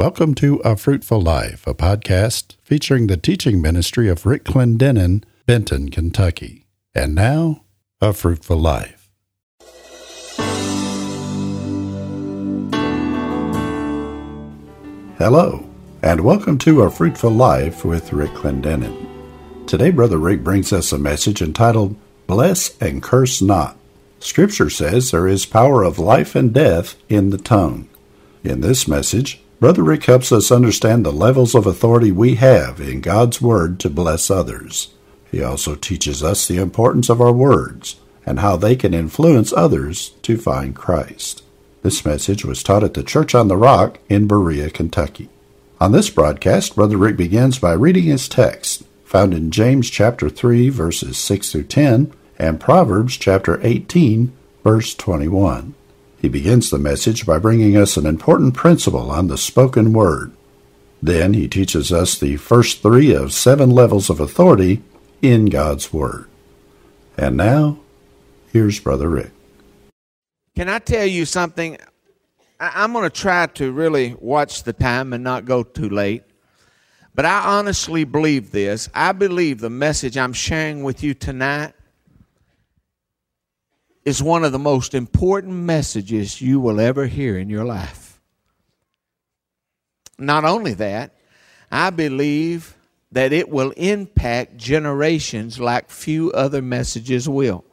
Welcome to A Fruitful Life, a podcast featuring the teaching ministry of Rick Clendenen, Benton, Kentucky. And now, A Fruitful Life. Hello, and welcome to A Fruitful Life with Rick Clendenen. Today, Brother Rick brings us a message entitled Bless and Curse Not. Scripture says there is power of life and death in the tongue. In this message, Brother Rick helps us understand the levels of authority we have in God's Word to bless others. He also teaches us the importance of our words and how they can influence others to find Christ. This message was taught at the Church on the Rock in Berea, Kentucky. On this broadcast, Brother Rick begins by reading his text, found in James chapter 3 verses 6 through 10 and Proverbs chapter 18, verse 21. He begins the message by bringing us an important principle on the spoken word. Then he teaches us the first three of seven levels of authority in God's Word. And now, here's Brother Rick. Can I tell you something? I'm going to try to really watch the time and not go too late. But I honestly believe this. I believe the message I'm sharing with you tonight is one of the most important messages you will ever hear in your life. Not only that, I believe that it will impact generations like few other messages will.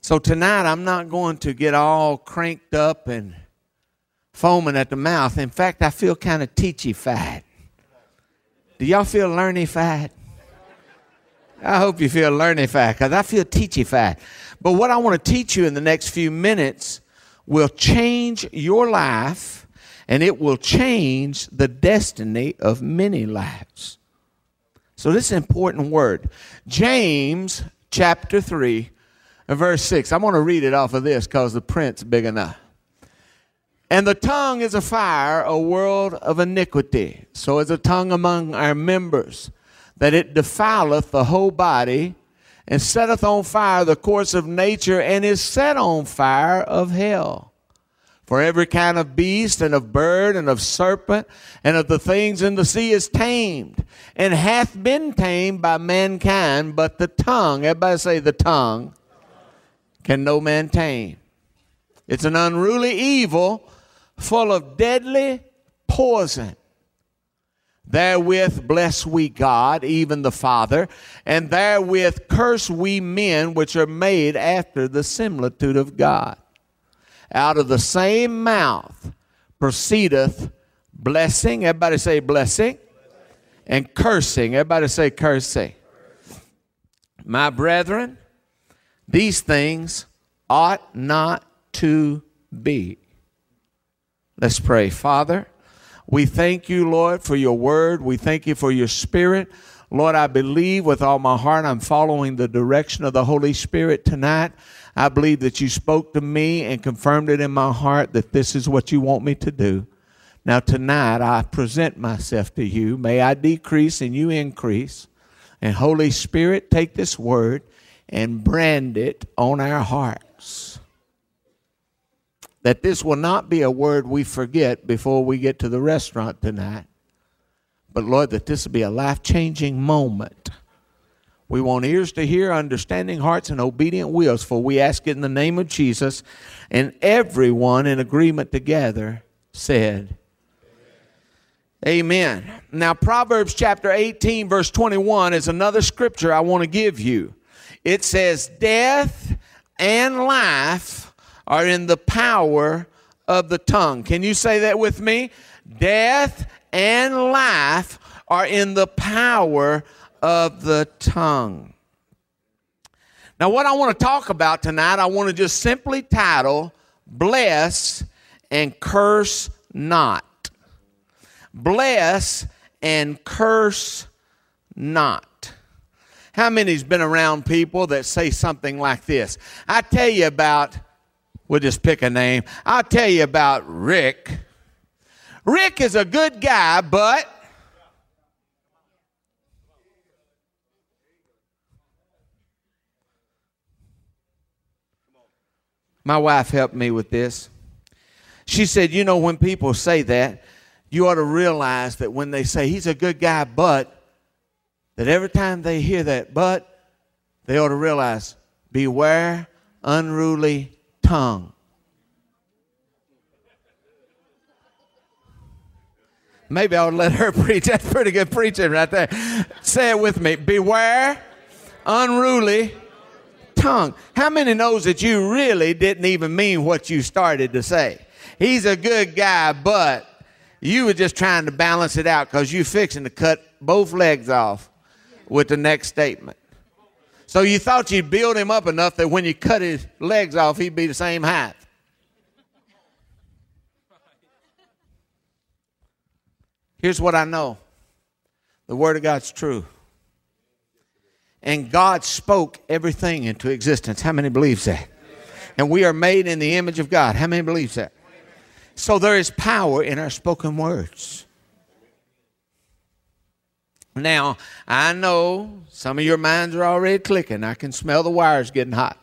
So tonight, I'm not going to get all cranked up and foaming at the mouth. In fact, I feel kind of teachy-fied. Do y'all feel learny-fied? I hope you feel learny-fied because I feel teachy-fied. But what I want to teach you in the next few minutes will change your life and it will change the destiny of many lives. So, this is an important word. James chapter 3, verse 6. I'm going to read it off of this because the print's big enough. And the tongue is a fire, a world of iniquity. So is the tongue among our members, that it defileth the whole body and setteth on fire the course of nature, and is set on fire of hell. For every kind of beast, and of bird, and of serpent, and of the things in the sea is tamed, and hath been tamed by mankind, but the tongue, everybody say the tongue, can no man tame. It's an unruly evil full of deadly poison. Therewith bless we God, even the Father, and therewith curse we men which are made after the similitude of God. Out of the same mouth proceedeth blessing, everybody say blessing, and cursing, everybody say cursing. My brethren, these things ought not to be. Let's pray. Father, we thank you, Lord, for your word. We thank you for your spirit. Lord, I believe with all my heart I'm following the direction of the Holy Spirit tonight. I believe that you spoke to me and confirmed it in my heart that this is what you want me to do. Now, tonight, I present myself to you. May I decrease and you increase. And Holy Spirit, take this word and brand it on our hearts that this will not be a word we forget before we get to the restaurant tonight. But Lord, that this will be a life changing moment. We want ears to hear, understanding hearts, and obedient wills, for we ask it in the name of Jesus. And everyone in agreement together said, Amen. Now, Proverbs chapter 18, verse 21 is another scripture I want to give you. It says, Death and life are in the power of the tongue. Can you say that with me? Death and life are in the power of the tongue. Now, what I want to talk about tonight, I want to just simply title Bless and Curse Not. Bless and curse not. How many's been around people that say something like this? I tell you about We'll just pick a name. I'll tell you about Rick. Rick is a good guy, but my wife helped me with this. She said, You know, when people say that, you ought to realize that when they say he's a good guy, but, that every time they hear that, but, they ought to realize beware unruly tongue. Maybe I would let her preach. That's pretty good preaching right there. Say it with me. Beware unruly tongue. How many knows that you really didn't even mean what you started to say? He's a good guy, but you were just trying to balance it out because you're fixing to cut both legs off with the next statement. So you thought you'd build him up enough that when you cut his legs off, he'd be the same height. Here's what I know the Word of God's true. And God spoke everything into existence. How many believes that? And we are made in the image of God. How many believes that? So there is power in our spoken words. Now, I know some of your minds are already clicking. I can smell the wires getting hot.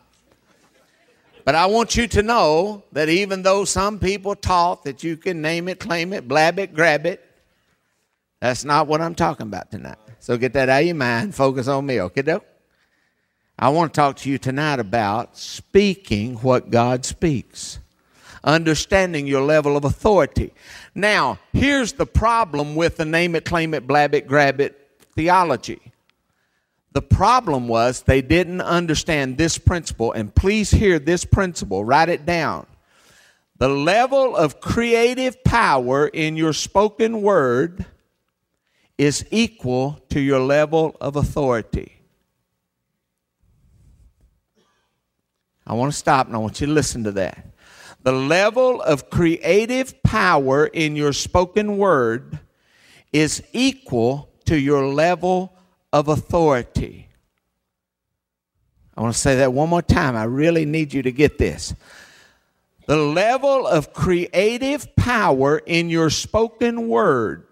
But I want you to know that even though some people taught that you can name it, claim it, blab it, grab it, that's not what I'm talking about tonight. So get that out of your mind. Focus on me, okay, doke? I want to talk to you tonight about speaking what God speaks, understanding your level of authority. Now, here's the problem with the name it, claim it, blab it, grab it theology. The problem was they didn't understand this principle, and please hear this principle, write it down. The level of creative power in your spoken word is equal to your level of authority. I want to stop and I want you to listen to that. The level of creative power in your spoken word is equal to your level of authority. I want to say that one more time. I really need you to get this. The level of creative power in your spoken word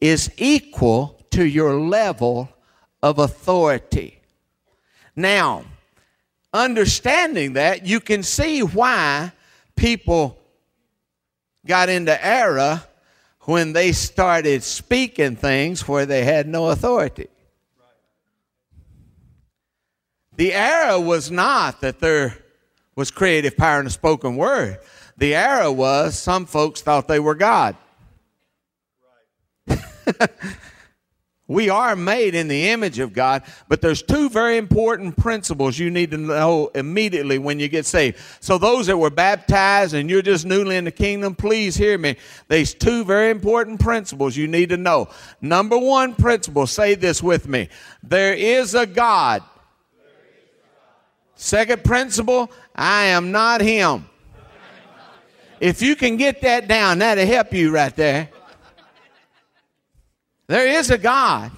is equal to your level of authority. Now, understanding that, you can see why people got into error when they started speaking things where they had no authority. The error was not that there was creative power in the spoken word. The error was some folks thought they were God. we are made in the image of God, but there's two very important principles you need to know immediately when you get saved. So those that were baptized and you're just newly in the kingdom, please hear me. There's two very important principles you need to know. Number one principle, say this with me. There is a God. Second principle, I am not him. If you can get that down, that'll help you right there. There is a God,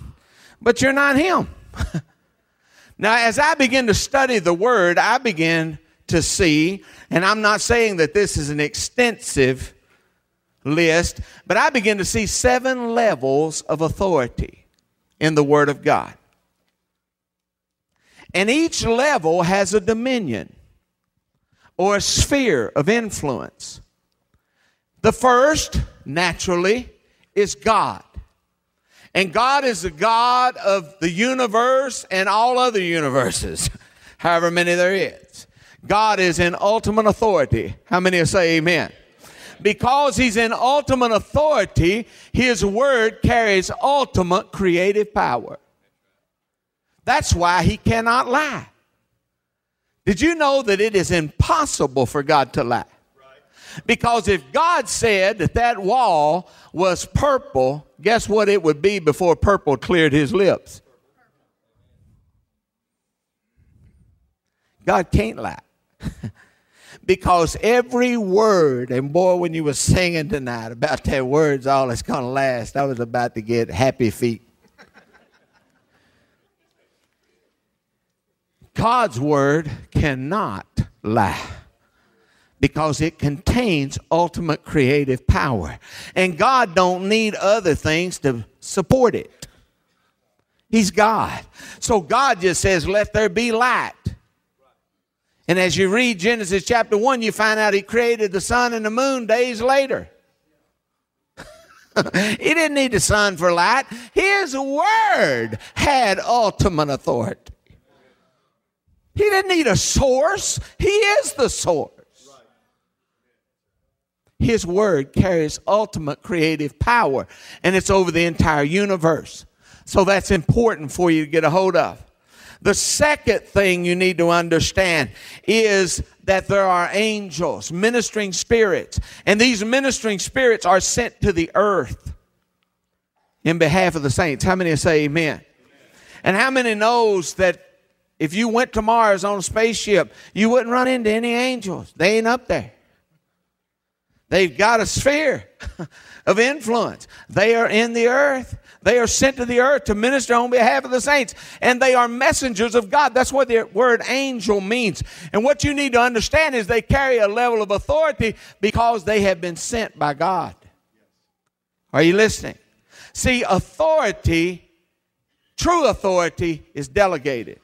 but you're not Him. now, as I begin to study the Word, I begin to see, and I'm not saying that this is an extensive list, but I begin to see seven levels of authority in the Word of God. And each level has a dominion or a sphere of influence. The first, naturally, is God. And God is the God of the universe and all other universes, however many there is. God is in ultimate authority. How many say amen? Because he's in ultimate authority, his word carries ultimate creative power. That's why he cannot lie. Did you know that it is impossible for God to lie? Because if God said that that wall was purple, guess what it would be before purple cleared his lips? God can't lie. because every word, and boy, when you were singing tonight about that word's all that's going to last, I was about to get happy feet. God's word cannot lie because it contains ultimate creative power. And God don't need other things to support it. He's God. So God just says, let there be light. And as you read Genesis chapter 1, you find out he created the sun and the moon days later. he didn't need the sun for light. His word had ultimate authority. He didn't need a source. He is the source. His word carries ultimate creative power, and it's over the entire universe. So that's important for you to get a hold of. The second thing you need to understand is that there are angels, ministering spirits, and these ministering spirits are sent to the earth in behalf of the saints. How many say amen? And how many knows that if you went to Mars on a spaceship, you wouldn't run into any angels? They ain't up there. They've got a sphere of influence. They are in the earth. They are sent to the earth to minister on behalf of the saints, and they are messengers of God. That's what the word angel means. And what you need to understand is they carry a level of authority because they have been sent by God. Are you listening? See, authority, true authority, is delegated.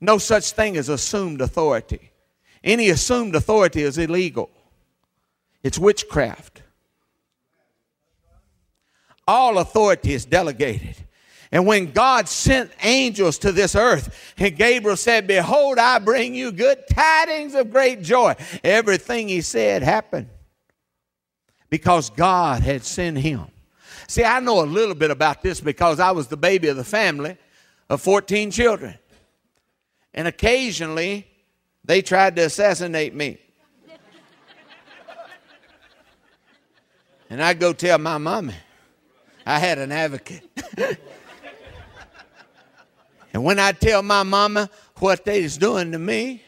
No such thing as assumed authority. Any assumed authority is illegal, it's witchcraft. All authority is delegated. And when God sent angels to this earth, and Gabriel said, Behold, I bring you good tidings of great joy, everything he said happened because God had sent him. See, I know a little bit about this because I was the baby of the family of 14 children. And occasionally, they tried to assassinate me. And I'd go tell my mommy. I had an advocate. and when I tell my mama what they was doing to me,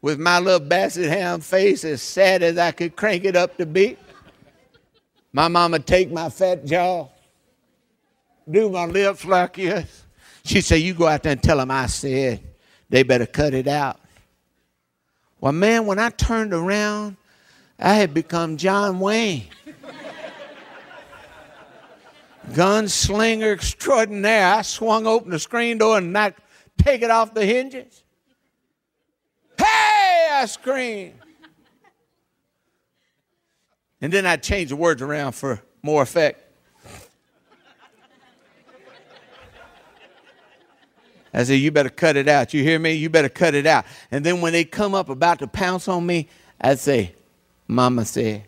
with my little basset hound face as sad as I could crank it up to be, my mama take my fat jaw, do my lips like this. She said, You go out there and tell them I said they better cut it out. Well, man, when I turned around, I had become John Wayne gunslinger extraordinaire. I swung open the screen door and knocked, take it off the hinges. Hey, I screamed. And then I'd change the words around for more effect. I said, You better cut it out. You hear me? You better cut it out. And then when they come up about to pounce on me, I'd say, Mama said.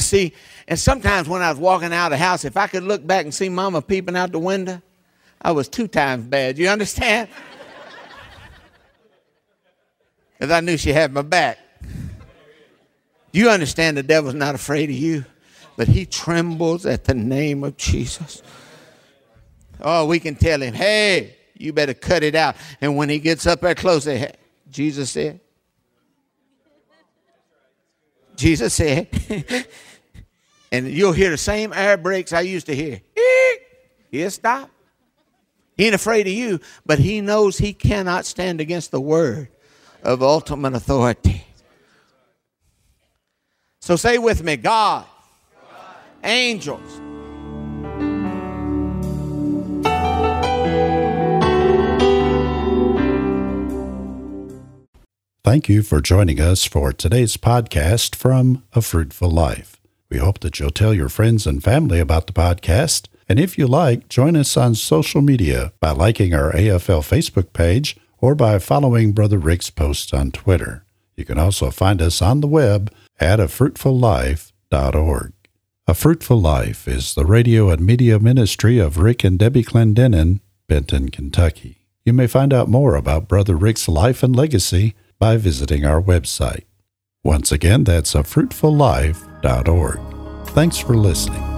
See, and sometimes when I was walking out of the house, if I could look back and see mama peeping out the window, I was two times bad. You understand? Because I knew she had my back. You understand the devil's not afraid of you? But he trembles at the name of Jesus. Oh, we can tell him, hey, you better cut it out. And when he gets up there close, hey, Jesus said, Jesus said, and you'll hear the same air brakes I used to hear. He'll stop. He ain't afraid of you, but he knows he cannot stand against the word of ultimate authority. So say with me God, God. angels. Thank you for joining us for today's podcast from A Fruitful Life. We hope that you'll tell your friends and family about the podcast. And if you like, join us on social media by liking our AFL Facebook page or by following Brother Rick's posts on Twitter. You can also find us on the web at afruitfullife.org. A Fruitful Life is the radio and media ministry of Rick and Debbie Clendenen, Benton, Kentucky. You may find out more about Brother Rick's life and legacy by visiting our website. Once again, that's a fruitfullife.org. Thanks for listening.